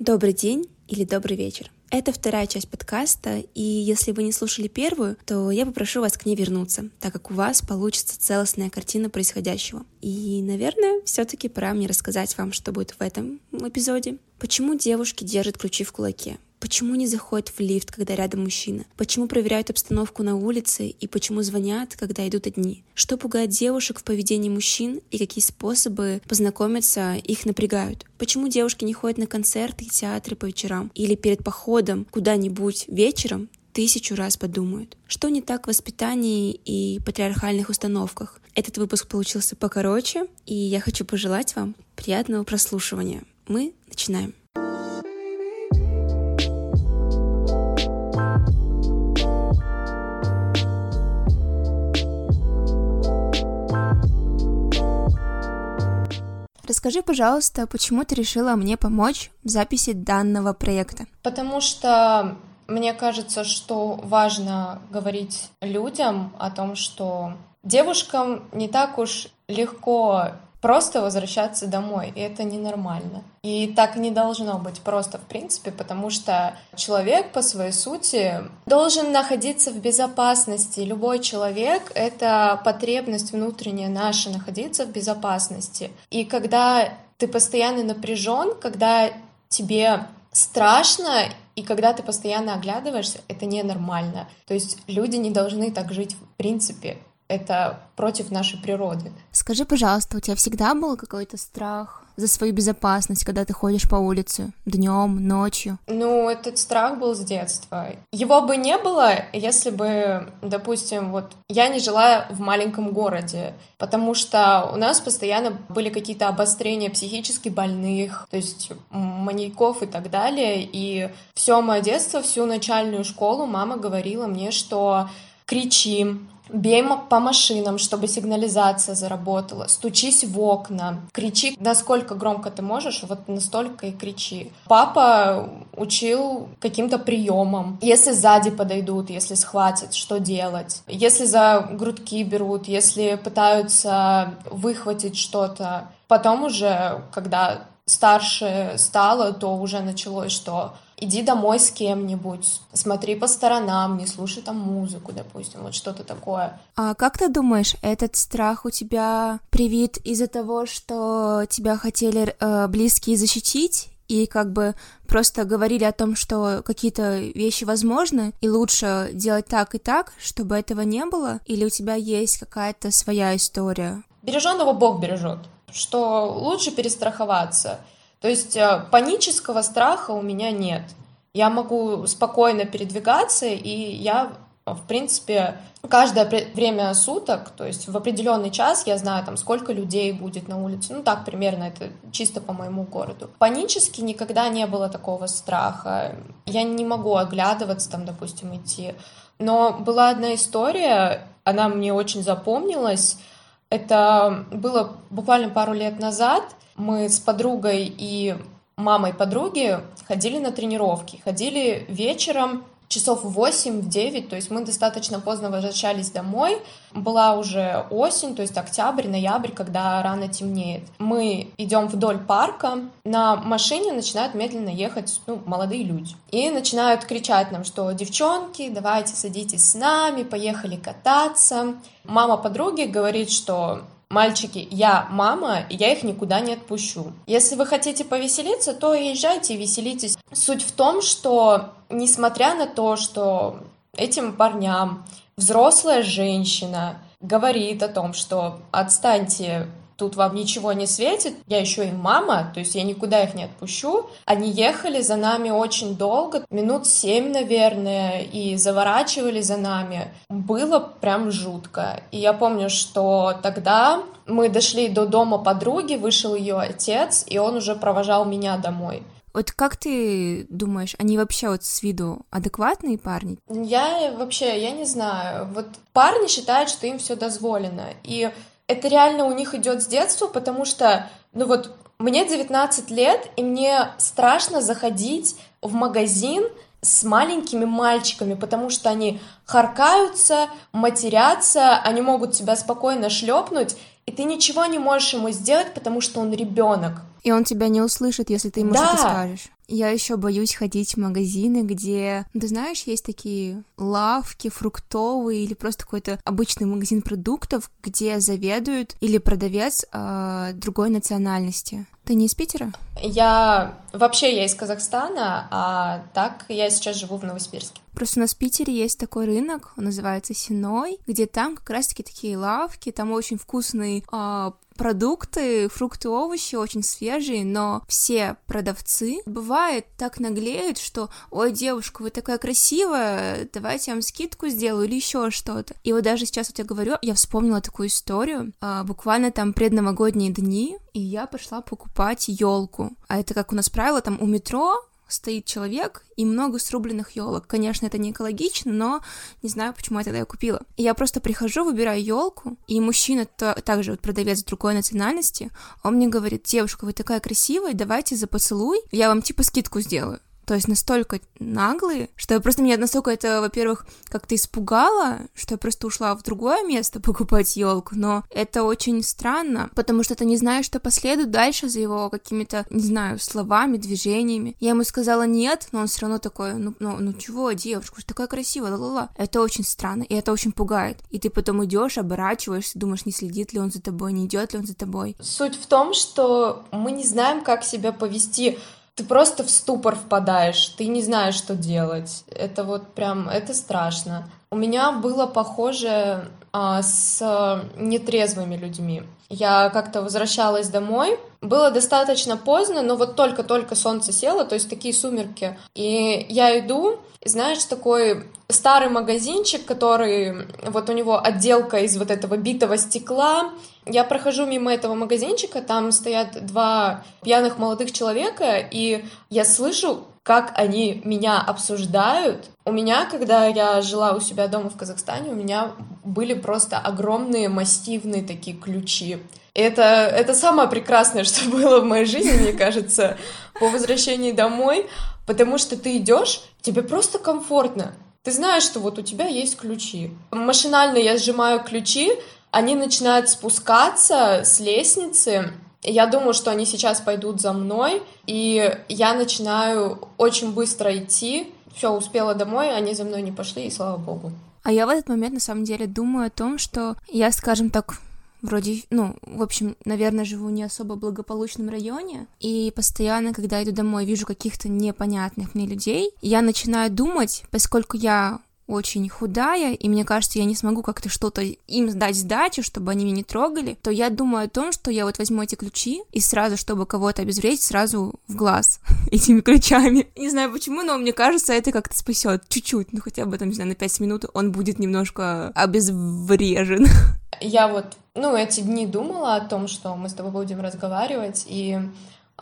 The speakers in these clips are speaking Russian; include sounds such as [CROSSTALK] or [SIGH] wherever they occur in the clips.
Добрый день или добрый вечер. Это вторая часть подкаста, и если вы не слушали первую, то я попрошу вас к ней вернуться, так как у вас получится целостная картина происходящего. И, наверное, все-таки пора мне рассказать вам, что будет в этом эпизоде. Почему девушки держат ключи в кулаке? Почему не заходят в лифт, когда рядом мужчина? Почему проверяют обстановку на улице и почему звонят, когда идут одни? Что пугает девушек в поведении мужчин и какие способы познакомиться их напрягают? Почему девушки не ходят на концерты и театры по вечерам или перед походом куда-нибудь вечером тысячу раз подумают. Что не так в воспитании и патриархальных установках? Этот выпуск получился покороче, и я хочу пожелать вам приятного прослушивания. Мы начинаем. Расскажи, пожалуйста, почему ты решила мне помочь в записи данного проекта? Потому что мне кажется, что важно говорить людям о том, что девушкам не так уж легко просто возвращаться домой, и это ненормально. И так не должно быть просто в принципе, потому что человек по своей сути должен находиться в безопасности. Любой человек — это потребность внутренняя наша, находиться в безопасности. И когда ты постоянно напряжен, когда тебе страшно, и когда ты постоянно оглядываешься, это ненормально. То есть люди не должны так жить в принципе это против нашей природы. Скажи, пожалуйста, у тебя всегда был какой-то страх за свою безопасность, когда ты ходишь по улице днем, ночью? Ну, этот страх был с детства. Его бы не было, если бы, допустим, вот я не жила в маленьком городе, потому что у нас постоянно были какие-то обострения психически больных, то есть маньяков и так далее. И все мое детство, всю начальную школу мама говорила мне, что кричи, Бей по машинам, чтобы сигнализация заработала. Стучись в окна. Кричи, насколько громко ты можешь, вот настолько и кричи. Папа учил каким-то приемам. Если сзади подойдут, если схватят, что делать. Если за грудки берут, если пытаются выхватить что-то. Потом уже, когда старше стало, то уже началось, что иди домой с кем-нибудь, смотри по сторонам, не слушай там музыку, допустим, вот что-то такое. А как ты думаешь, этот страх у тебя привит из-за того, что тебя хотели э, близкие защитить? и как бы просто говорили о том, что какие-то вещи возможны, и лучше делать так и так, чтобы этого не было? Или у тебя есть какая-то своя история? Береженного Бог бережет, что лучше перестраховаться. То есть э, панического страха у меня нет. Я могу спокойно передвигаться, и я, в принципе, каждое время суток, то есть в определенный час я знаю, там, сколько людей будет на улице. Ну, так примерно, это чисто по моему городу. Панически никогда не было такого страха. Я не могу оглядываться, там, допустим, идти. Но была одна история, она мне очень запомнилась. Это было буквально пару лет назад — мы с подругой и мамой подруги ходили на тренировки, ходили вечером часов в 8, в 9, то есть мы достаточно поздно возвращались домой. Была уже осень, то есть октябрь, ноябрь, когда рано темнеет. Мы идем вдоль парка, на машине начинают медленно ехать ну, молодые люди. И начинают кричать нам, что девчонки, давайте садитесь с нами, поехали кататься. Мама подруги говорит, что Мальчики, я мама, и я их никуда не отпущу. Если вы хотите повеселиться, то езжайте и веселитесь. Суть в том, что несмотря на то, что этим парням взрослая женщина говорит о том, что отстаньте тут вам ничего не светит, я еще и мама, то есть я никуда их не отпущу. Они ехали за нами очень долго, минут семь, наверное, и заворачивали за нами. Было прям жутко. И я помню, что тогда мы дошли до дома подруги, вышел ее отец, и он уже провожал меня домой. Вот как ты думаешь, они вообще вот с виду адекватные парни? Я вообще, я не знаю. Вот парни считают, что им все дозволено. И это реально у них идет с детства, потому что, ну вот, мне 19 лет, и мне страшно заходить в магазин с маленькими мальчиками, потому что они харкаются, матерятся, они могут тебя спокойно шлепнуть, и ты ничего не можешь ему сделать, потому что он ребенок. И он тебя не услышит, если ты ему да. что-то скажешь. Я еще боюсь ходить в магазины, где, ну, ты знаешь, есть такие лавки фруктовые или просто какой-то обычный магазин продуктов, где заведуют или продавец э, другой национальности. Ты не из Питера? Я вообще я из Казахстана, а так я сейчас живу в Новосибирске. Просто у нас в Питере есть такой рынок, он называется Синой, где там как раз-таки такие лавки, там очень вкусный э, продукты, фрукты, овощи очень свежие, но все продавцы бывает так наглеют, что ой, девушка, вы такая красивая, давайте я вам скидку сделаю или еще что-то. И вот даже сейчас вот я говорю, я вспомнила такую историю, а, буквально там предновогодние дни, и я пошла покупать елку. А это как у нас правило, там у метро стоит человек и много срубленных елок. Конечно, это не экологично, но не знаю, почему я тогда ее купила. И я просто прихожу, выбираю елку, и мужчина, то, также вот продавец другой национальности, он мне говорит, девушка, вы такая красивая, давайте за поцелуй, я вам типа скидку сделаю то есть настолько наглые, что я просто меня настолько это, во-первых, как-то испугало, что я просто ушла в другое место [LAUGHS] покупать елку, но это очень странно, потому что ты не знаешь, что последует дальше за его какими-то, не знаю, словами, движениями. Я ему сказала нет, но он все равно такой, ну, ну, ну чего, девушка, такая красивая, ла-ла-ла. Это очень странно, и это очень пугает. И ты потом идешь, оборачиваешься, думаешь, не следит ли он за тобой, не идет ли он за тобой. Суть в том, что мы не знаем, как себя повести ты просто в ступор впадаешь, ты не знаешь, что делать. Это вот прям, это страшно. У меня было похоже а, с нетрезвыми людьми. Я как-то возвращалась домой, было достаточно поздно, но вот только-только солнце село, то есть такие сумерки. И я иду, знаешь, такой старый магазинчик, который, вот у него отделка из вот этого битого стекла. Я прохожу мимо этого магазинчика, там стоят два пьяных молодых человека, и я слышу, как они меня обсуждают. У меня, когда я жила у себя дома в Казахстане, у меня были просто огромные массивные такие ключи. Это, это самое прекрасное, [LAUGHS] что было в моей жизни, мне кажется, по возвращении домой, потому что ты идешь, тебе просто комфортно. Ты знаешь, что вот у тебя есть ключи. Машинально я сжимаю ключи, они начинают спускаться с лестницы. Я думаю, что они сейчас пойдут за мной, и я начинаю очень быстро идти. Все, успела домой, они за мной не пошли, и слава богу. А я в этот момент на самом деле думаю о том, что я, скажем так, вроде, ну, в общем, наверное, живу в не особо благополучном районе, и постоянно, когда иду домой, вижу каких-то непонятных мне людей, я начинаю думать, поскольку я очень худая, и мне кажется, я не смогу как-то что-то им сдать сдачу, чтобы они меня не трогали, то я думаю о том, что я вот возьму эти ключи и сразу, чтобы кого-то обезвредить, сразу в глаз [LAUGHS] этими ключами. Не знаю почему, но мне кажется, это как-то спасет чуть-чуть, ну хотя бы там, не знаю, на 5 минут он будет немножко обезврежен. Я вот, ну, эти дни думала о том, что мы с тобой будем разговаривать, и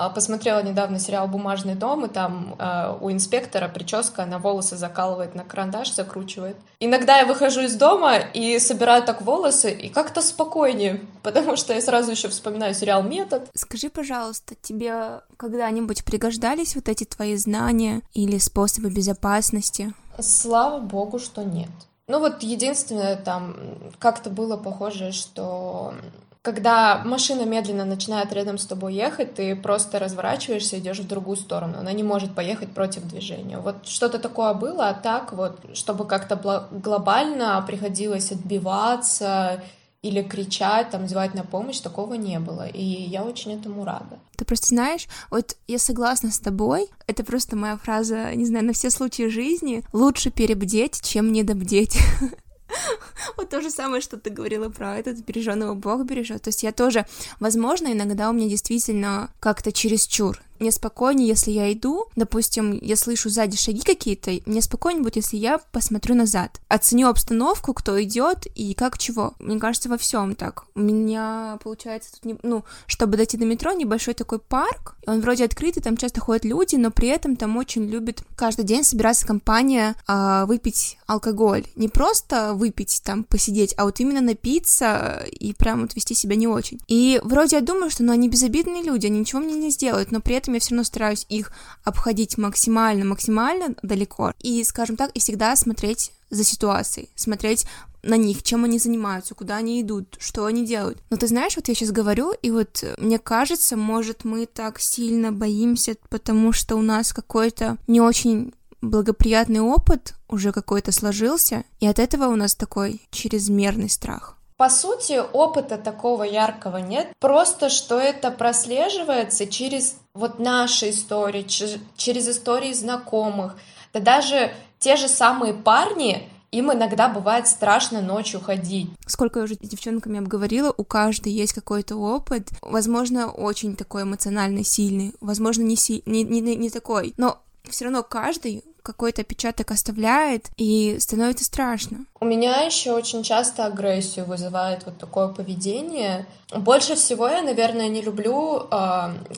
посмотрела недавно сериал «Бумажный дом», и там э, у инспектора прическа, она волосы закалывает на карандаш, закручивает. Иногда я выхожу из дома и собираю так волосы, и как-то спокойнее, [LAUGHS] потому что я сразу еще вспоминаю сериал «Метод». Скажи, пожалуйста, тебе когда-нибудь пригождались вот эти твои знания или способы безопасности? Слава богу, что нет. Ну вот единственное там как-то было похоже, что когда машина медленно начинает рядом с тобой ехать, ты просто разворачиваешься, идешь в другую сторону. Она не может поехать против движения. Вот что-то такое было, а так вот, чтобы как-то глобально приходилось отбиваться или кричать, там, звать на помощь, такого не было. И я очень этому рада. Ты просто знаешь, вот я согласна с тобой, это просто моя фраза, не знаю, на все случаи жизни, лучше перебдеть, чем недобдеть. [LAUGHS] [LAUGHS] Вот то же самое, что ты говорила про этот береженного Бог бережет. То есть я тоже, возможно, иногда у меня действительно как-то чересчур мне спокойнее, если я иду, допустим, я слышу сзади шаги какие-то, мне спокойнее будет, если я посмотрю назад. Оценю обстановку, кто идет и как чего. Мне кажется, во всем так. У меня, получается, тут, не, ну, чтобы дойти до метро, небольшой такой парк, он вроде открытый, там часто ходят люди, но при этом там очень любит каждый день собираться компания а, выпить алкоголь. Не просто выпить, там, посидеть, а вот именно напиться и прям вот вести себя не очень. И вроде я думаю, что ну, они безобидные люди, они ничего мне не сделают, но при этом этом я все равно стараюсь их обходить максимально-максимально далеко. И, скажем так, и всегда смотреть за ситуацией, смотреть, на них, чем они занимаются, куда они идут, что они делают. Но ты знаешь, вот я сейчас говорю, и вот мне кажется, может, мы так сильно боимся, потому что у нас какой-то не очень благоприятный опыт уже какой-то сложился, и от этого у нас такой чрезмерный страх. По сути, опыта такого яркого нет, просто что это прослеживается через вот наши истории, через истории знакомых. Да даже те же самые парни, им иногда бывает страшно ночью ходить. Сколько я уже с девчонками обговорила, у каждой есть какой-то опыт, возможно, очень такой эмоционально сильный, возможно, не, си... не, не, не такой, но все равно каждый какой-то отпечаток оставляет, и становится страшно. У меня еще очень часто агрессию вызывает вот такое поведение. Больше всего я, наверное, не люблю, э,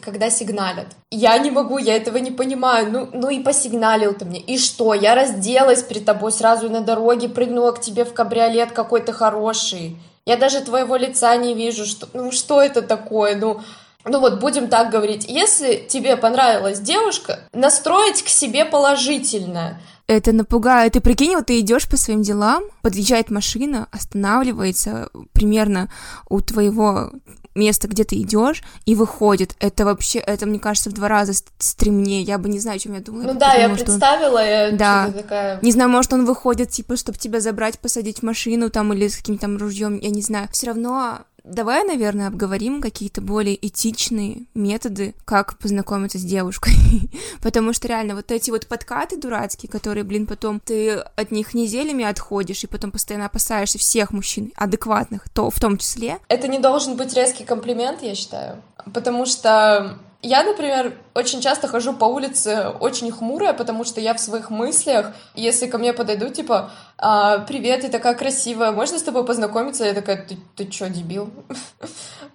когда сигналят. Я не могу, я этого не понимаю. Ну, ну и посигналил ты мне. И что? Я разделась перед тобой сразу на дороге, прыгнула к тебе в кабриолет какой-то хороший. Я даже твоего лица не вижу. Что, ну что это такое? Ну, ну вот будем так говорить, если тебе понравилась девушка, настроить к себе положительно. Это напугает. Ты прикинь, вот ты идешь по своим делам, подъезжает машина, останавливается примерно у твоего места, где ты идешь, и выходит. Это вообще, это, мне кажется, в два раза стремнее. Я бы не знаю, о чем я думаю. Ну да, я представила, он... я да. такая... Не знаю, может, он выходит, типа, чтобы тебя забрать, посадить в машину там или с каким-то ружьем, я не знаю. Все равно Давай, наверное, обговорим какие-то более этичные методы, как познакомиться с девушкой. [LAUGHS] Потому что реально вот эти вот подкаты дурацкие, которые, блин, потом ты от них неделями отходишь, и потом постоянно опасаешься всех мужчин адекватных, то в том числе. Это не должен быть резкий комплимент, я считаю. Потому что я, например, очень часто хожу по улице очень хмурая, потому что я в своих мыслях, если ко мне подойдут, типа, а, «Привет, ты такая красивая, можно с тобой познакомиться?» Я такая, «Ты, ты чё, дебил?»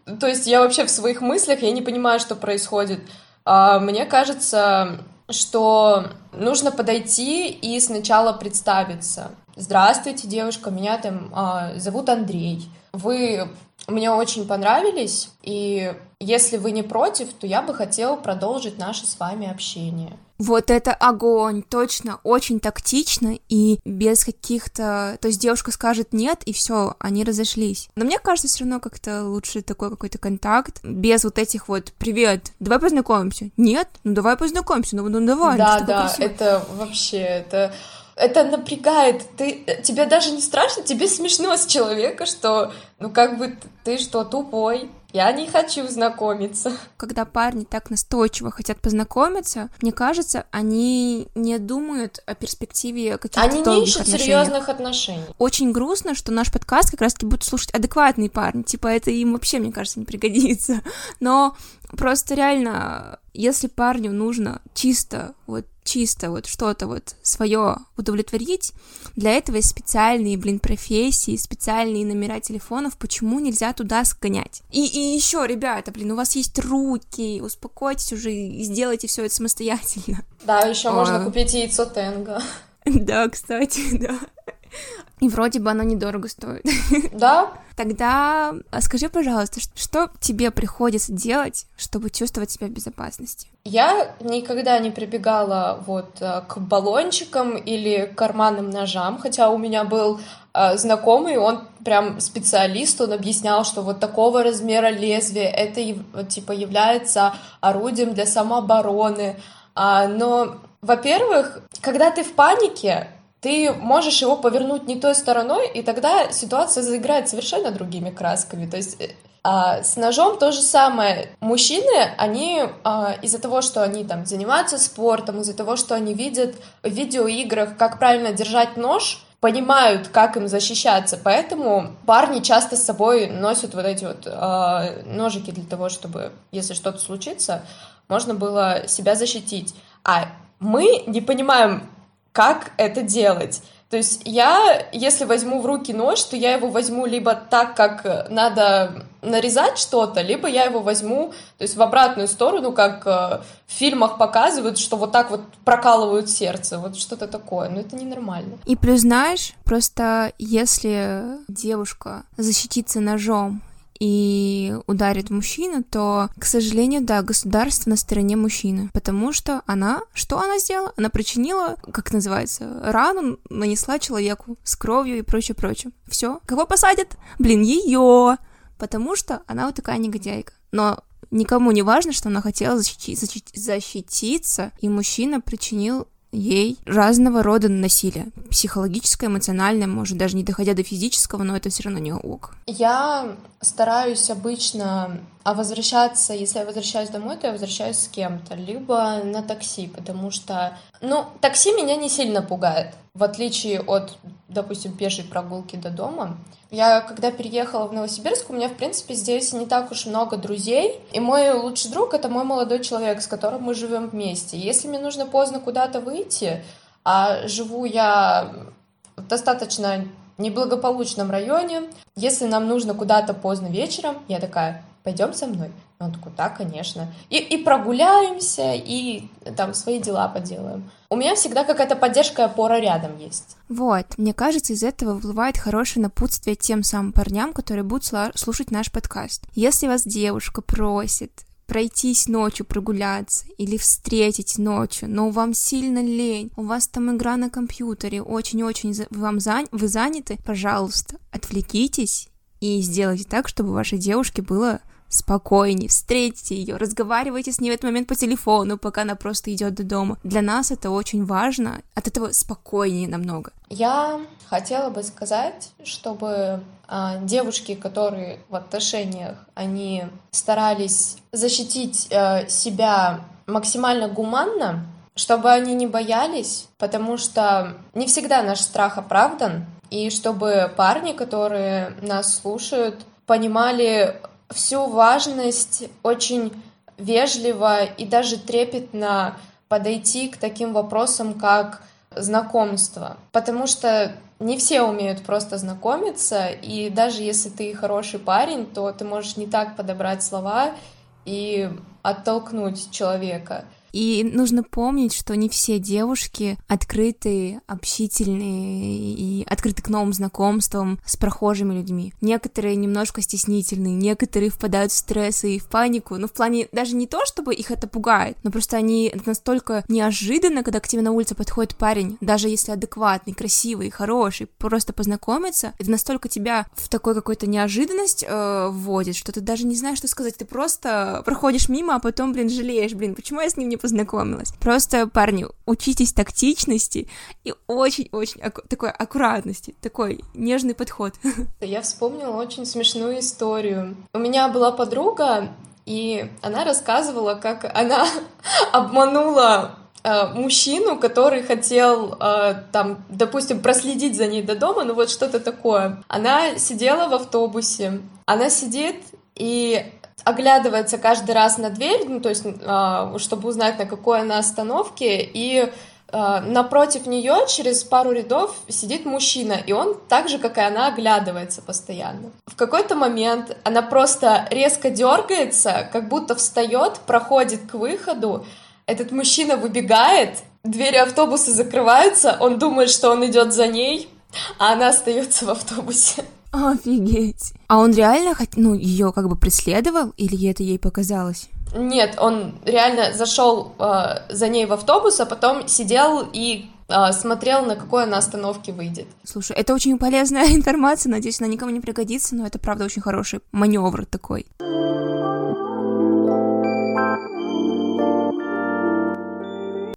[LAUGHS] То есть я вообще в своих мыслях, я не понимаю, что происходит. А, мне кажется, что нужно подойти и сначала представиться. «Здравствуйте, девушка, меня там а, зовут Андрей. Вы мне очень понравились, и если вы не против, то я бы хотела продолжить наше с вами общение. Вот это огонь, точно, очень тактично и без каких-то... То есть девушка скажет нет, и все, они разошлись. Но мне кажется, все равно как-то лучше такой какой-то контакт, без вот этих вот «Привет, давай познакомимся». Нет? Ну давай познакомимся, ну, ну давай. Да, да, это вообще, это это напрягает. Ты, тебе даже не страшно, тебе смешно с человека, что, ну как бы, ты что, тупой? Я не хочу знакомиться. Когда парни так настойчиво хотят познакомиться, мне кажется, они не думают о перспективе каких-то Они не ищут серьезных отношений. Очень грустно, что наш подкаст как раз-таки будут слушать адекватные парни. Типа это им вообще, мне кажется, не пригодится. Но просто реально, если парню нужно чисто вот чисто вот что-то вот свое удовлетворить, для этого есть специальные, блин, профессии, специальные номера телефонов, почему нельзя туда сгонять? И, и еще, ребята, блин, у вас есть руки, успокойтесь уже и сделайте все это самостоятельно. Да, еще а... можно купить яйцо Тенга. [LAUGHS] Да, кстати, [LAUGHS] да. [LAUGHS] И вроде бы оно недорого стоит. [LAUGHS] Да. Тогда а скажи, пожалуйста, что тебе приходится делать, чтобы чувствовать себя в безопасности? Я никогда не прибегала вот э, к баллончикам или карманным ножам, хотя у меня был э, знакомый, он прям специалист, он объяснял, что вот такого размера лезвия это типа является орудием для самообороны. А, но, во-первых, когда ты в панике, ты можешь его повернуть не той стороной, и тогда ситуация заиграет совершенно другими красками. То есть э, а с ножом то же самое. Мужчины, они а, из-за того, что они там занимаются спортом, из-за того, что они видят в видеоиграх, как правильно держать нож, понимают, как им защищаться. Поэтому парни часто с собой носят вот эти вот а, ножики для того, чтобы, если что-то случится, можно было себя защитить. А мы не понимаем, как это делать. То есть я, если возьму в руки нож, то я его возьму либо так, как надо нарезать что-то, либо я его возьму, то есть в обратную сторону, как э, в фильмах показывают, что вот так вот прокалывают сердце, вот что-то такое, но это ненормально. И плюс, знаешь, просто если девушка защитится ножом и ударит мужчину, то, к сожалению, да, государство на стороне мужчины, потому что она, что она сделала? Она причинила, как называется, рану, нанесла человеку с кровью и прочее, прочее. Все. Кого посадят? Блин, ее, потому что она вот такая негодяйка. Но никому не важно, что она хотела защити- защити- защититься, и мужчина причинил ей разного рода насилие. Психологическое, эмоциональное, может, даже не доходя до физического, но это все равно не ок. Я стараюсь обычно а возвращаться, если я возвращаюсь домой, то я возвращаюсь с кем-то, либо на такси, потому что, ну, такси меня не сильно пугает, в отличие от, допустим, пешей прогулки до дома. Я, когда переехала в Новосибирск, у меня, в принципе, здесь не так уж много друзей, и мой лучший друг — это мой молодой человек, с которым мы живем вместе. Если мне нужно поздно куда-то выйти, а живу я достаточно неблагополучном районе, если нам нужно куда-то поздно вечером, я такая, пойдем со мной? Он такой, да, конечно. И, и прогуляемся, и там свои дела поделаем. У меня всегда какая-то поддержка и опора рядом есть. Вот, мне кажется, из этого выплывает хорошее напутствие тем самым парням, которые будут слушать наш подкаст. Если вас девушка просит пройтись ночью, прогуляться или встретить ночью, но вам сильно лень, у вас там игра на компьютере, очень-очень вам зан... вы заняты, пожалуйста, отвлекитесь и сделайте так, чтобы вашей девушке было спокойнее, встретите ее, разговаривайте с ней в этот момент по телефону, пока она просто идет до дома. Для нас это очень важно, от этого спокойнее намного. Я хотела бы сказать, чтобы а, девушки, которые в отношениях, они старались защитить а, себя максимально гуманно, чтобы они не боялись, потому что не всегда наш страх оправдан, и чтобы парни, которые нас слушают, понимали всю важность очень вежливо и даже трепетно подойти к таким вопросам, как знакомство. Потому что не все умеют просто знакомиться, и даже если ты хороший парень, то ты можешь не так подобрать слова и оттолкнуть человека. И нужно помнить, что не все девушки открытые, общительные и открыты к новым знакомствам с прохожими людьми. Некоторые немножко стеснительные, некоторые впадают в стресс и в панику. Ну, в плане даже не то, чтобы их это пугает, но просто они настолько неожиданно, когда к тебе на улице подходит парень, даже если адекватный, красивый, хороший, просто познакомиться, это настолько тебя в такой какой-то неожиданность э, вводит, что ты даже не знаешь, что сказать. Ты просто проходишь мимо, а потом, блин, жалеешь, блин, почему я с ним не познакомилась. Просто, парни, учитесь тактичности и очень-очень аку- такой аккуратности, такой нежный подход. [LAUGHS] Я вспомнила очень смешную историю. У меня была подруга, и она рассказывала, как она [LAUGHS] обманула э, мужчину, который хотел, э, там, допустим, проследить за ней до дома, ну вот что-то такое. Она сидела в автобусе, она сидит, и оглядывается каждый раз на дверь, ну, то есть, а, чтобы узнать, на какой она остановке, и а, напротив нее через пару рядов сидит мужчина, и он так же, как и она, оглядывается постоянно. В какой-то момент она просто резко дергается, как будто встает, проходит к выходу, этот мужчина выбегает, двери автобуса закрываются, он думает, что он идет за ней, а она остается в автобусе. Офигеть. А он реально, ну, ее как бы преследовал, или это ей показалось? Нет, он реально зашел э, за ней в автобус, а потом сидел и э, смотрел, на какой она остановке выйдет. Слушай, это очень полезная [LAUGHS] информация, надеюсь, она никому не пригодится, но это правда очень хороший маневр такой.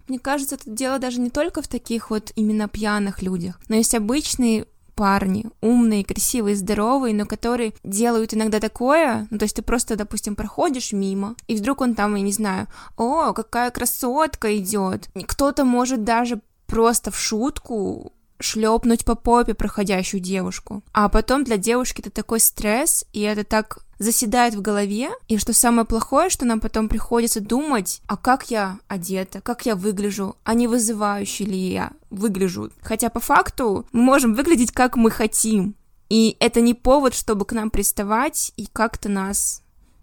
Мне кажется, это дело даже не только в таких вот именно пьяных людях, но есть обычные парни, умные, красивые, здоровые, но которые делают иногда такое, ну, то есть ты просто, допустим, проходишь мимо, и вдруг он там, я не знаю, о, какая красотка идет. Кто-то может даже просто в шутку шлепнуть по попе проходящую девушку. А потом для девушки это такой стресс, и это так заседает в голове, и что самое плохое, что нам потом приходится думать, а как я одета, как я выгляжу, а не вызывающий ли я выгляжу. Хотя по факту мы можем выглядеть как мы хотим, и это не повод, чтобы к нам приставать и как-то нас,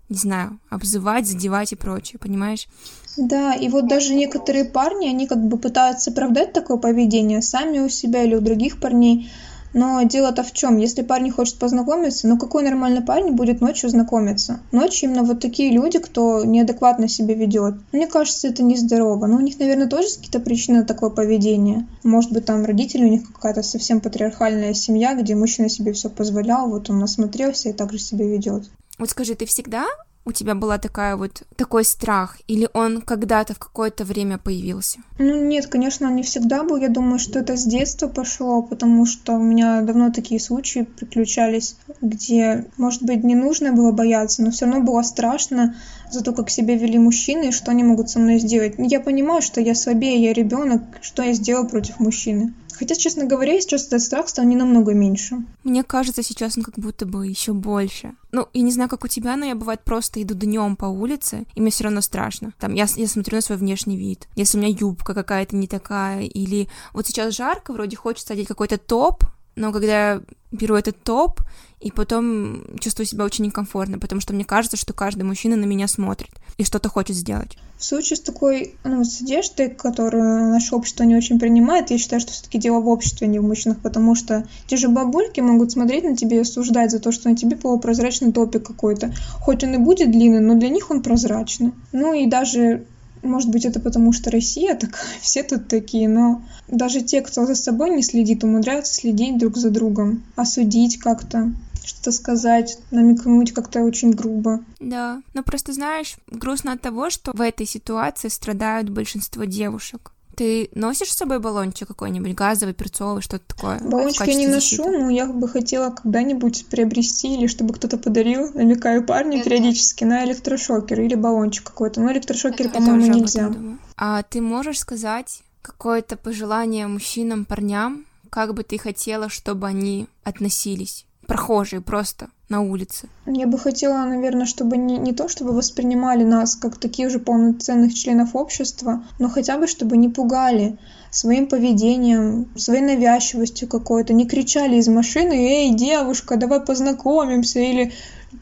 не знаю, обзывать, задевать и прочее, понимаешь? Да, и вот даже некоторые парни, они как бы пытаются оправдать такое поведение сами у себя или у других парней, Но дело-то в чем? Если парень хочет познакомиться, ну какой нормальный парень будет ночью знакомиться? Ночью именно вот такие люди, кто неадекватно себя ведет. Мне кажется, это нездорово. Но у них, наверное, тоже какие-то причины такое поведение. Может быть, там родители у них какая-то совсем патриархальная семья, где мужчина себе все позволял, вот он насмотрелся и так же себя ведет. Вот скажи, ты всегда у тебя была такая вот такой страх, или он когда-то в какое-то время появился? Ну нет, конечно, он не всегда был. Я думаю, что это с детства пошло, потому что у меня давно такие случаи приключались, где, может быть, не нужно было бояться, но все равно было страшно за то, как себя вели мужчины и что они могут со мной сделать. Я понимаю, что я слабее, я ребенок, что я сделал против мужчины. Хотя, честно говоря, сейчас этот страх стал не намного меньше. Мне кажется, сейчас он как будто бы еще больше. Ну, я не знаю, как у тебя, но я бывает просто иду днем по улице, и мне все равно страшно. Там я, я смотрю на свой внешний вид. Если у меня юбка какая-то не такая, или вот сейчас жарко, вроде хочется одеть какой-то топ, но когда беру этот топ, и потом чувствую себя очень некомфортно, потому что мне кажется, что каждый мужчина на меня смотрит и что-то хочет сделать. В случае с такой, ну, с одеждой, которую наше общество не очень принимает, я считаю, что все-таки дело в обществе, а не в мужчинах, потому что те же бабульки могут смотреть на тебя и осуждать за то, что на тебе полупрозрачный топик какой-то. Хоть он и будет длинный, но для них он прозрачный. Ну и даже может быть, это потому, что Россия такая, [LAUGHS] все тут такие, но даже те, кто за собой не следит, умудряются следить друг за другом, осудить как-то что-то сказать, намекнуть как-то очень грубо. Да, но просто знаешь, грустно от того, что в этой ситуации страдают большинство девушек. Ты носишь с собой баллончик какой-нибудь газовый, перцовый, что-то такое? Баллончик я не ношу, но я бы хотела когда-нибудь приобрести или чтобы кто-то подарил, намекаю парню Это... периодически на электрошокер или баллончик какой-то. Но электрошокер, по-моему, нельзя. А ты можешь сказать какое-то пожелание мужчинам, парням, как бы ты хотела, чтобы они относились? Прохожие просто на улице. Я бы хотела, наверное, чтобы не, не то, чтобы воспринимали нас как таких же полноценных членов общества, но хотя бы, чтобы не пугали своим поведением, своей навязчивостью какой-то, не кричали из машины «Эй, девушка, давай познакомимся!» или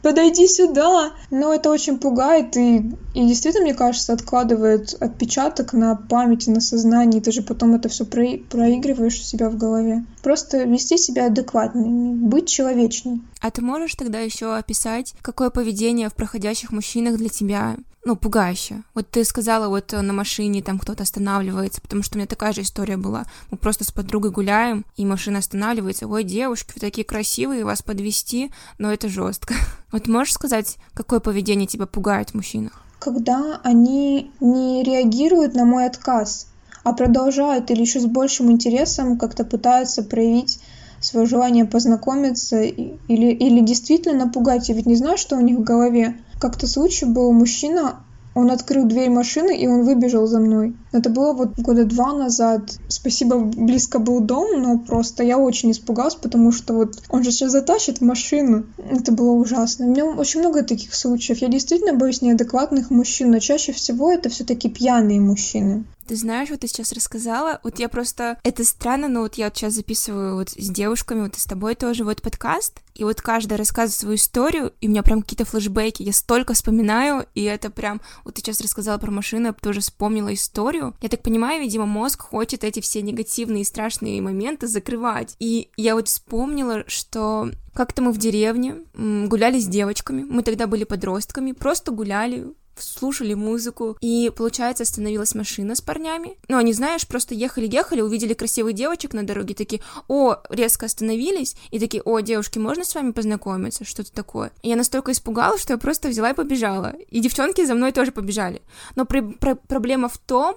подойди сюда. Но это очень пугает и, и действительно, мне кажется, откладывает отпечаток на памяти, на сознании. Ты же потом это все про, проигрываешь у себя в голове. Просто вести себя адекватно, быть человечней. А ты можешь тогда еще описать, какое поведение в проходящих мужчинах для тебя ну, пугающе. Вот ты сказала, вот на машине там кто-то останавливается, потому что у меня такая же история была. Мы просто с подругой гуляем, и машина останавливается. Ой, девушки, вы такие красивые, вас подвести, но это жестко. [LAUGHS] Вот можешь сказать, какое поведение тебя пугает в мужчинах? Когда они не реагируют на мой отказ, а продолжают или еще с большим интересом как-то пытаются проявить свое желание познакомиться или, или действительно напугать. Я ведь не знаю, что у них в голове. Как-то случай был, мужчина, он открыл дверь машины, и он выбежал за мной. Это было вот года два назад. Спасибо, близко был дом, но просто я очень испугалась, потому что вот он же сейчас затащит машину. Это было ужасно. У меня очень много таких случаев. Я действительно боюсь неадекватных мужчин, но чаще всего это все-таки пьяные мужчины. Ты знаешь, вот ты сейчас рассказала, вот я просто... Это странно, но вот я вот сейчас записываю вот с девушками, вот и с тобой тоже вот подкаст, и вот каждая рассказывает свою историю, и у меня прям какие-то флешбеки, я столько вспоминаю, и это прям... Вот ты сейчас рассказала про машину, я тоже вспомнила историю. Я так понимаю, видимо, мозг хочет эти все негативные и страшные моменты закрывать. И я вот вспомнила, что как-то мы в деревне гуляли с девочками, мы тогда были подростками, просто гуляли, слушали музыку, и, получается, остановилась машина с парнями. Ну, они, знаешь, просто ехали-ехали, увидели красивых девочек на дороге, такие, о, резко остановились, и такие, о, девушки, можно с вами познакомиться, что-то такое. И я настолько испугалась, что я просто взяла и побежала. И девчонки за мной тоже побежали. Но при, про, проблема в том,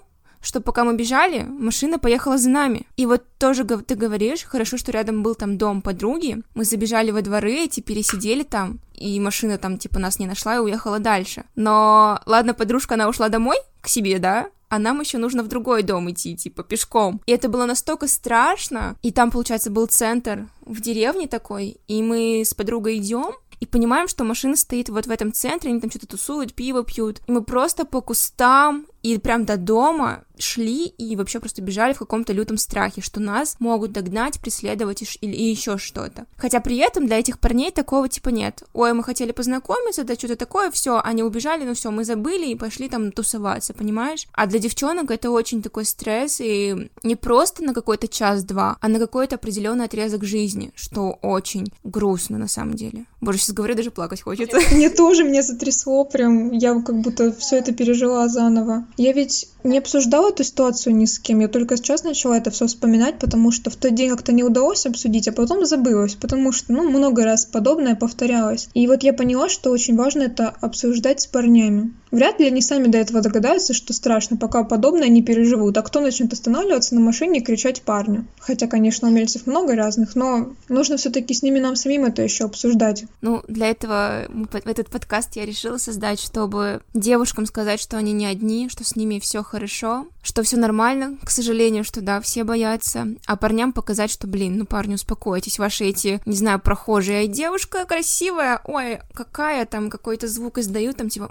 что пока мы бежали, машина поехала за нами. И вот тоже ты говоришь, хорошо, что рядом был там дом подруги, мы забежали во дворы, эти пересидели там, и машина там типа нас не нашла и уехала дальше. Но ладно, подружка, она ушла домой к себе, да, а нам еще нужно в другой дом идти, типа, пешком. И это было настолько страшно, и там, получается, был центр в деревне такой, и мы с подругой идем, и понимаем, что машина стоит вот в этом центре, они там что-то тусуют, пиво пьют. И мы просто по кустам и прям до дома шли и вообще просто бежали в каком-то лютом страхе, что нас могут догнать, преследовать или еще что-то. Хотя при этом для этих парней такого типа нет. Ой, мы хотели познакомиться, да что-то такое, все, они убежали, ну все, мы забыли и пошли там тусоваться, понимаешь? А для девчонок это очень такой стресс и не просто на какой-то час-два, а на какой-то определенный отрезок жизни, что очень грустно на самом деле. Боже, сейчас говорю, даже плакать хочется. Мне тоже, меня затрясло прям, я как будто все это пережила заново. Я ведь не обсуждала эту ситуацию ни с кем, я только сейчас начала это все вспоминать, потому что в тот день как-то не удалось обсудить, а потом забылось, потому что, ну, много раз подобное повторялось. И вот я поняла, что очень важно это обсуждать с парнями. Вряд ли они сами до этого догадаются, что страшно, пока подобное не переживут. А кто начнет останавливаться на машине и кричать парню? Хотя, конечно, умельцев много разных, но нужно все-таки с ними нам самим это еще обсуждать. Ну, для этого этот подкаст я решила создать, чтобы девушкам сказать, что они не одни, что с ними все хорошо, что все нормально, к сожалению, что да, все боятся, а парням показать, что, блин, ну, парни, успокойтесь, ваши эти, не знаю, прохожие, девушка красивая, ой, какая там, какой-то звук издают, там, типа,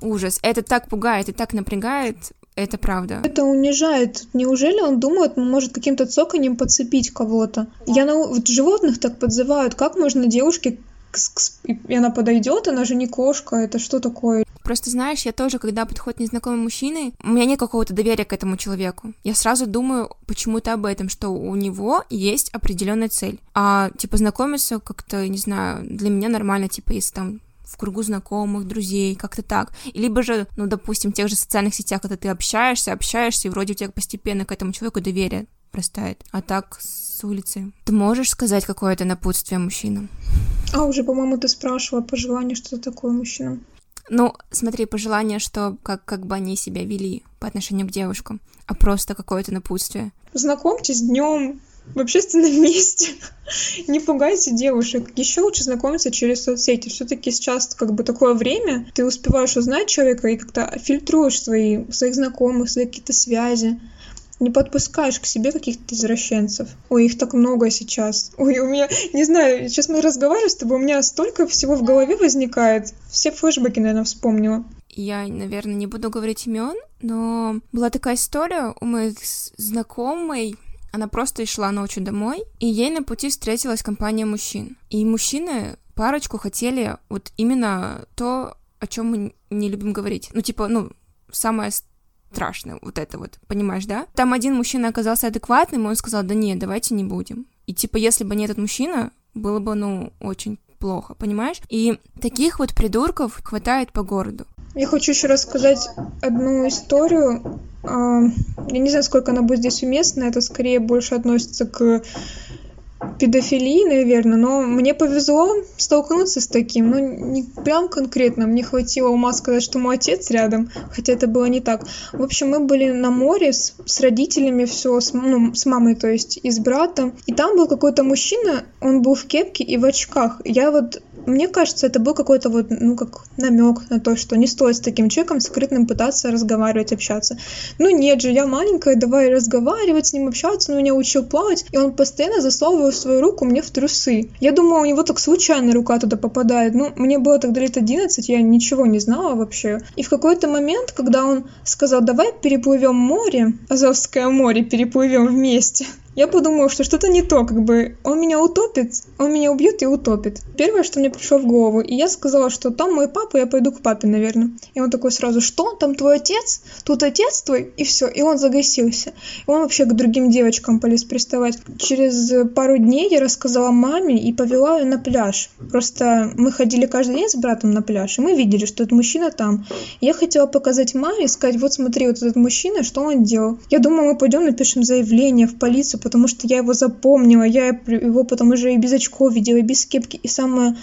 ужас. Это так пугает и так напрягает, это правда. Это унижает. Неужели он думает, может каким-то цоканем подцепить кого-то? Я на вот животных так подзывают. Как можно девушке и она подойдет, она же не кошка, это что такое? Просто знаешь, я тоже, когда подходит незнакомый мужчина, у меня нет какого-то доверия к этому человеку. Я сразу думаю почему-то об этом, что у него есть определенная цель. А типа знакомиться как-то, не знаю, для меня нормально, типа, если там в кругу знакомых, друзей, как-то так. Либо же, ну, допустим, в тех же социальных сетях, когда ты общаешься, общаешься, и вроде у тебя постепенно к этому человеку доверие растает. А так с улицы. Ты можешь сказать какое-то напутствие мужчинам? А уже, по-моему, ты спрашивала пожелание, что такое мужчинам. Ну, смотри, пожелание, что как, как бы они себя вели по отношению к девушкам, а просто какое-то напутствие. Знакомьтесь днем, в общественном [LAUGHS] месте. Не пугайте девушек. Еще лучше знакомиться через соцсети. Все-таки сейчас как бы такое время, ты успеваешь узнать человека и как-то фильтруешь свои, своих знакомых, свои какие-то связи. Не подпускаешь к себе каких-то извращенцев. Ой, их так много сейчас. Ой, у меня, не знаю, сейчас мы разговариваем с тобой, у меня столько всего в голове возникает. Все флешбеки, наверное, вспомнила. Я, наверное, не буду говорить имен, но была такая история у моих знакомой, она просто шла ночью домой, и ей на пути встретилась компания мужчин. И мужчины парочку хотели вот именно то, о чем мы не любим говорить. Ну, типа, ну, самое страшное, вот это вот, понимаешь, да? Там один мужчина оказался адекватным, и он сказал, да нет, давайте не будем. И типа, если бы не этот мужчина, было бы, ну, очень плохо, понимаешь? И таких вот придурков хватает по городу. Я хочу еще рассказать одну историю. Я не знаю, сколько она будет здесь уместна. Это скорее больше относится к педофилии, наверное, но мне повезло столкнуться с таким, ну, не прям конкретно, мне хватило ума сказать, что мой отец рядом, хотя это было не так. В общем, мы были на море с, с родителями, все, с, ну, с мамой, то есть, и с братом, и там был какой-то мужчина, он был в кепке и в очках. Я вот мне кажется, это был какой-то вот, ну, как намек на то, что не стоит с таким человеком скрытным пытаться разговаривать, общаться. Ну, нет же, я маленькая, давай разговаривать с ним, общаться, он меня учил плавать, и он постоянно засовывал свою руку мне в трусы. Я думала, у него так случайно рука туда попадает. Ну, мне было тогда лет 11, я ничего не знала вообще. И в какой-то момент, когда он сказал, давай переплывем море, Азовское море переплывем вместе, я подумала, что что-то не то, как бы он меня утопит, он меня убьет и утопит. Первое, что мне пришло в голову, и я сказала, что там мой папа, я пойду к папе, наверное. И он такой сразу, что, там твой отец, тут отец твой, и все, и он загасился. И он вообще к другим девочкам полез приставать. Через пару дней я рассказала маме и повела ее на пляж. Просто мы ходили каждый день с братом на пляж, и мы видели, что этот мужчина там. Я хотела показать маме и сказать, вот смотри, вот этот мужчина, что он делал. Я думала, мы пойдем напишем заявление в полицию, потому что я его запомнила, я его потом уже и без очков видела, и без кепки, и самое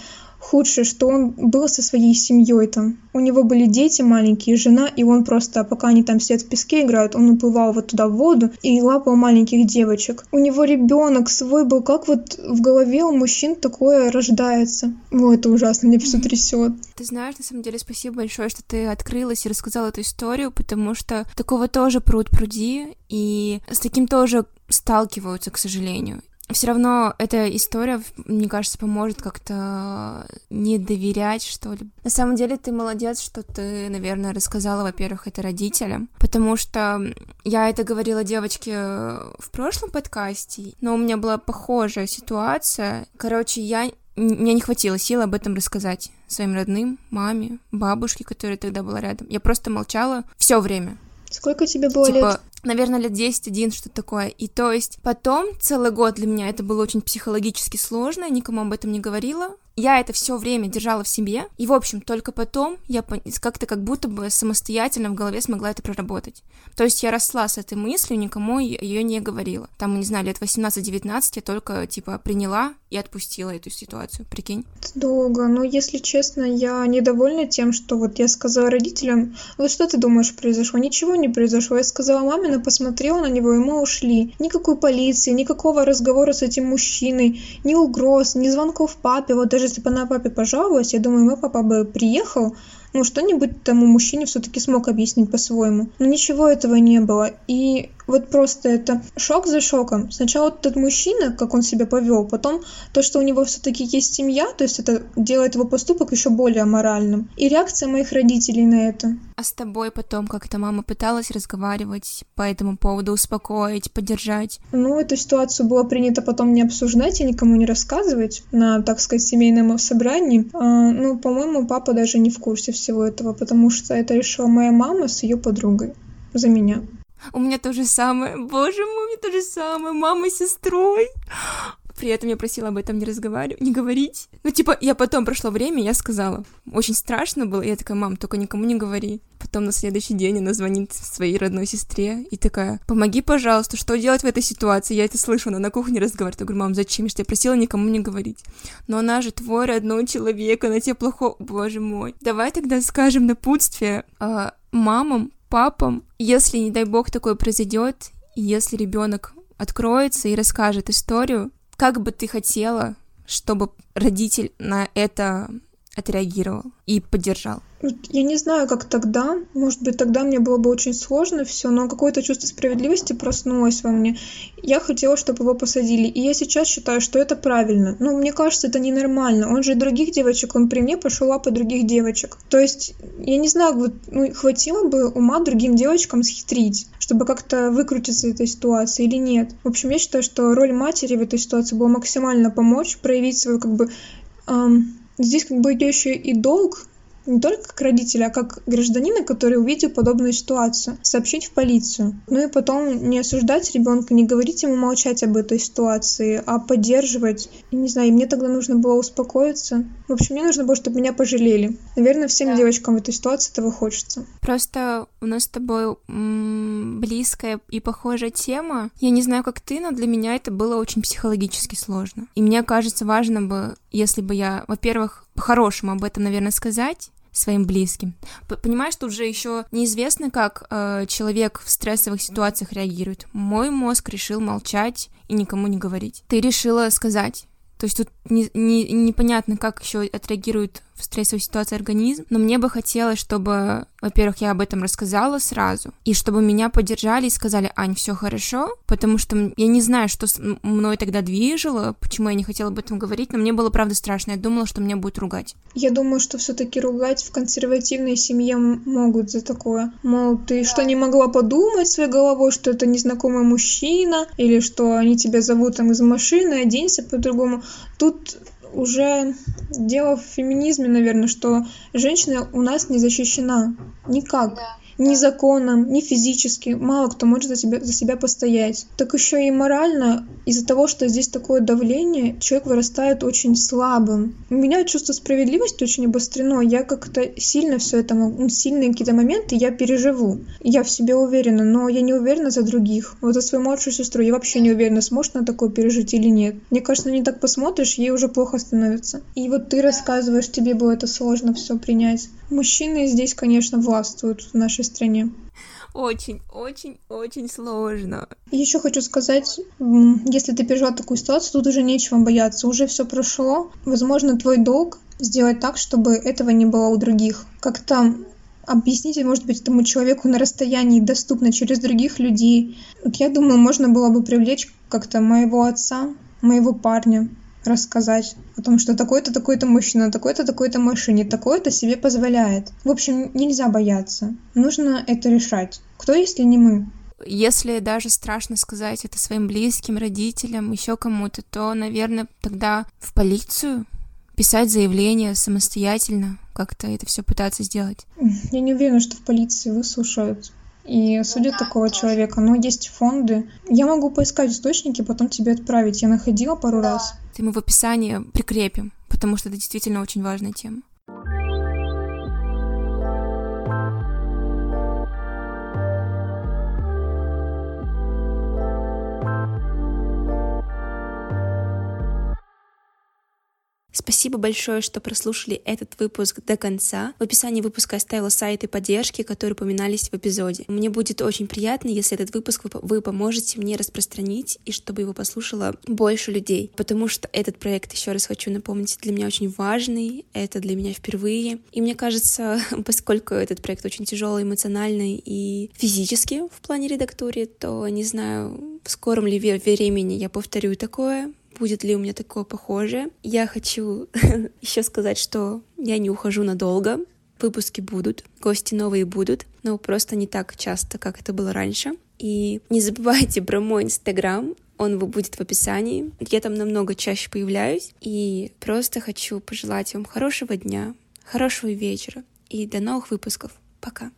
худшее, что он был со своей семьей там. У него были дети маленькие, жена, и он просто, пока они там сидят в песке играют, он уплывал вот туда в воду и лапал маленьких девочек. У него ребенок свой был, как вот в голове у мужчин такое рождается. О, это ужасно, мне все трясет. Ты знаешь, на самом деле, спасибо большое, что ты открылась и рассказала эту историю, потому что такого тоже пруд пруди, и с таким тоже сталкиваются, к сожалению. Все равно эта история, мне кажется, поможет как-то не доверять, что ли. На самом деле ты молодец, что ты, наверное, рассказала, во-первых, это родителям, потому что я это говорила девочке в прошлом подкасте, но у меня была похожая ситуация. Короче, я мне не хватило сил об этом рассказать своим родным, маме, бабушке, которая тогда была рядом. Я просто молчала все время. Сколько тебе было типа, лет? наверное, лет 10-1, что такое. И то есть потом целый год для меня это было очень психологически сложно, никому об этом не говорила. Я это все время держала в себе, и, в общем, только потом я как-то как будто бы самостоятельно в голове смогла это проработать. То есть я росла с этой мыслью, никому ее не говорила. Там, не знаю, лет 18-19 я только, типа, приняла и отпустила эту ситуацию, прикинь. Долго, но, если честно, я недовольна тем, что вот я сказала родителям, вот что ты думаешь произошло? Ничего не произошло. Я сказала маме, она посмотрела на него, и мы ушли. Никакой полиции, никакого разговора с этим мужчиной, ни угроз, ни звонков папе, вот даже если бы она папе пожаловалась, я думаю, мой папа бы приехал, ну, что-нибудь тому мужчине все-таки смог объяснить по-своему. Но ничего этого не было. И вот просто это шок за шоком. Сначала вот этот мужчина, как он себя повел, потом то, что у него все-таки есть семья, то есть это делает его поступок еще более аморальным. И реакция моих родителей на это. А с тобой потом как-то мама пыталась разговаривать по этому поводу, успокоить, поддержать? Ну, эту ситуацию было принято потом не обсуждать и никому не рассказывать на, так сказать, семейном собрании. А, ну, по-моему, папа даже не в курсе всего этого, потому что это решила моя мама с ее подругой за меня. У меня то же самое. Боже мой, у меня то же самое. Мама с сестрой. При этом я просила об этом не разговаривать, не говорить. Ну, типа, я потом прошло время, я сказала. Очень страшно было. Я такая, мам, только никому не говори. Потом на следующий день она звонит своей родной сестре и такая, помоги, пожалуйста, что делать в этой ситуации? Я это слышу, она на кухне разговаривает. Я говорю, мам, зачем? Я просила никому не говорить. Но она же твой родной человек, она тебе плохо... Боже мой. Давай тогда скажем напутствие э, мамам, папам, если, не дай бог, такое произойдет, если ребенок откроется и расскажет историю, как бы ты хотела, чтобы родитель на это отреагировал и поддержал? Я не знаю, как тогда. Может быть, тогда мне было бы очень сложно все, но какое-то чувство справедливости проснулось во мне. Я хотела, чтобы его посадили. И я сейчас считаю, что это правильно. Ну, мне кажется, это ненормально. Он же других девочек, он при мне пошел лапы других девочек. То есть, я не знаю, вот, ну, хватило бы ума другим девочкам схитрить, чтобы как-то выкрутиться из этой ситуации или нет. В общем, я считаю, что роль матери в этой ситуации была максимально помочь, проявить свою как бы эм, здесь как бы еще и долг не только как родителя, а как гражданина, который увидел подобную ситуацию, сообщить в полицию. Ну и потом не осуждать ребенка, не говорить ему молчать об этой ситуации, а поддерживать. И не знаю, и мне тогда нужно было успокоиться. В общем, мне нужно было, чтобы меня пожалели. Наверное, всем да. девочкам в этой ситуации этого хочется. Просто у нас с тобой м- близкая и похожая тема. Я не знаю, как ты, но для меня это было очень психологически сложно. И мне кажется, важно бы, если бы я, во-первых, по-хорошему об этом, наверное, сказать, своим близким. Понимаешь, тут уже еще неизвестно, как э, человек в стрессовых ситуациях реагирует. Мой мозг решил молчать и никому не говорить. Ты решила сказать. То есть тут не, не, непонятно, как еще отреагирует в стрессовой ситуации организм, но мне бы хотелось, чтобы, во-первых, я об этом рассказала сразу, и чтобы меня поддержали и сказали, Ань, все хорошо, потому что я не знаю, что мной тогда движило, почему я не хотела об этом говорить, но мне было правда страшно, я думала, что меня будут ругать. Я думаю, что все-таки ругать в консервативной семье могут за такое. Мол, ты да. что, не могла подумать своей головой, что это незнакомый мужчина, или что они тебя зовут там из машины, оденься по-другому. Тут уже дело в феминизме, наверное, что женщина у нас не защищена никак. Да ни законом, ни физически. Мало кто может за себя, за себя постоять. Так еще и морально, из-за того, что здесь такое давление, человек вырастает очень слабым. У меня чувство справедливости очень обострено. Я как-то сильно все это, ну, сильные какие-то моменты я переживу. Я в себе уверена, но я не уверена за других. Вот за свою младшую сестру я вообще не уверена, сможет она такое пережить или нет. Мне кажется, не так посмотришь, ей уже плохо становится. И вот ты рассказываешь, тебе было это сложно все принять. Мужчины здесь, конечно, властвуют в нашей стране. Очень, очень, очень сложно. Еще хочу сказать, если ты пережила такую ситуацию, тут уже нечего бояться, уже все прошло. Возможно, твой долг сделать так, чтобы этого не было у других. Как-то объясните, может быть, этому человеку на расстоянии доступно через других людей. Вот я думаю, можно было бы привлечь как-то моего отца, моего парня рассказать о том, что такой-то, такой-то мужчина, такой-то, такой-то машине, такое-то себе позволяет. В общем, нельзя бояться. Нужно это решать. Кто, если не мы? Если даже страшно сказать это своим близким, родителям, еще кому-то, то, наверное, тогда в полицию писать заявление самостоятельно, как-то это все пытаться сделать. Я не уверена, что в полиции выслушают и судят такого человека. Но есть фонды. Я могу поискать источники, потом тебе отправить. Я находила пару раз. Мы в описании прикрепим, потому что это действительно очень важная тема. Спасибо большое, что прослушали этот выпуск до конца. В описании выпуска оставила сайты поддержки, которые упоминались в эпизоде. Мне будет очень приятно, если этот выпуск вы поможете мне распространить и чтобы его послушало больше людей, потому что этот проект, еще раз хочу напомнить, для меня очень важный, это для меня впервые. И мне кажется, [LAUGHS] поскольку этот проект очень тяжелый эмоционально и физически в плане редактуры, то не знаю, в скором ли времени я повторю такое, будет ли у меня такое похожее. Я хочу [LAUGHS] еще сказать, что я не ухожу надолго. Выпуски будут, гости новые будут, но просто не так часто, как это было раньше. И не забывайте про мой инстаграм, он будет в описании. Я там намного чаще появляюсь. И просто хочу пожелать вам хорошего дня, хорошего вечера и до новых выпусков. Пока.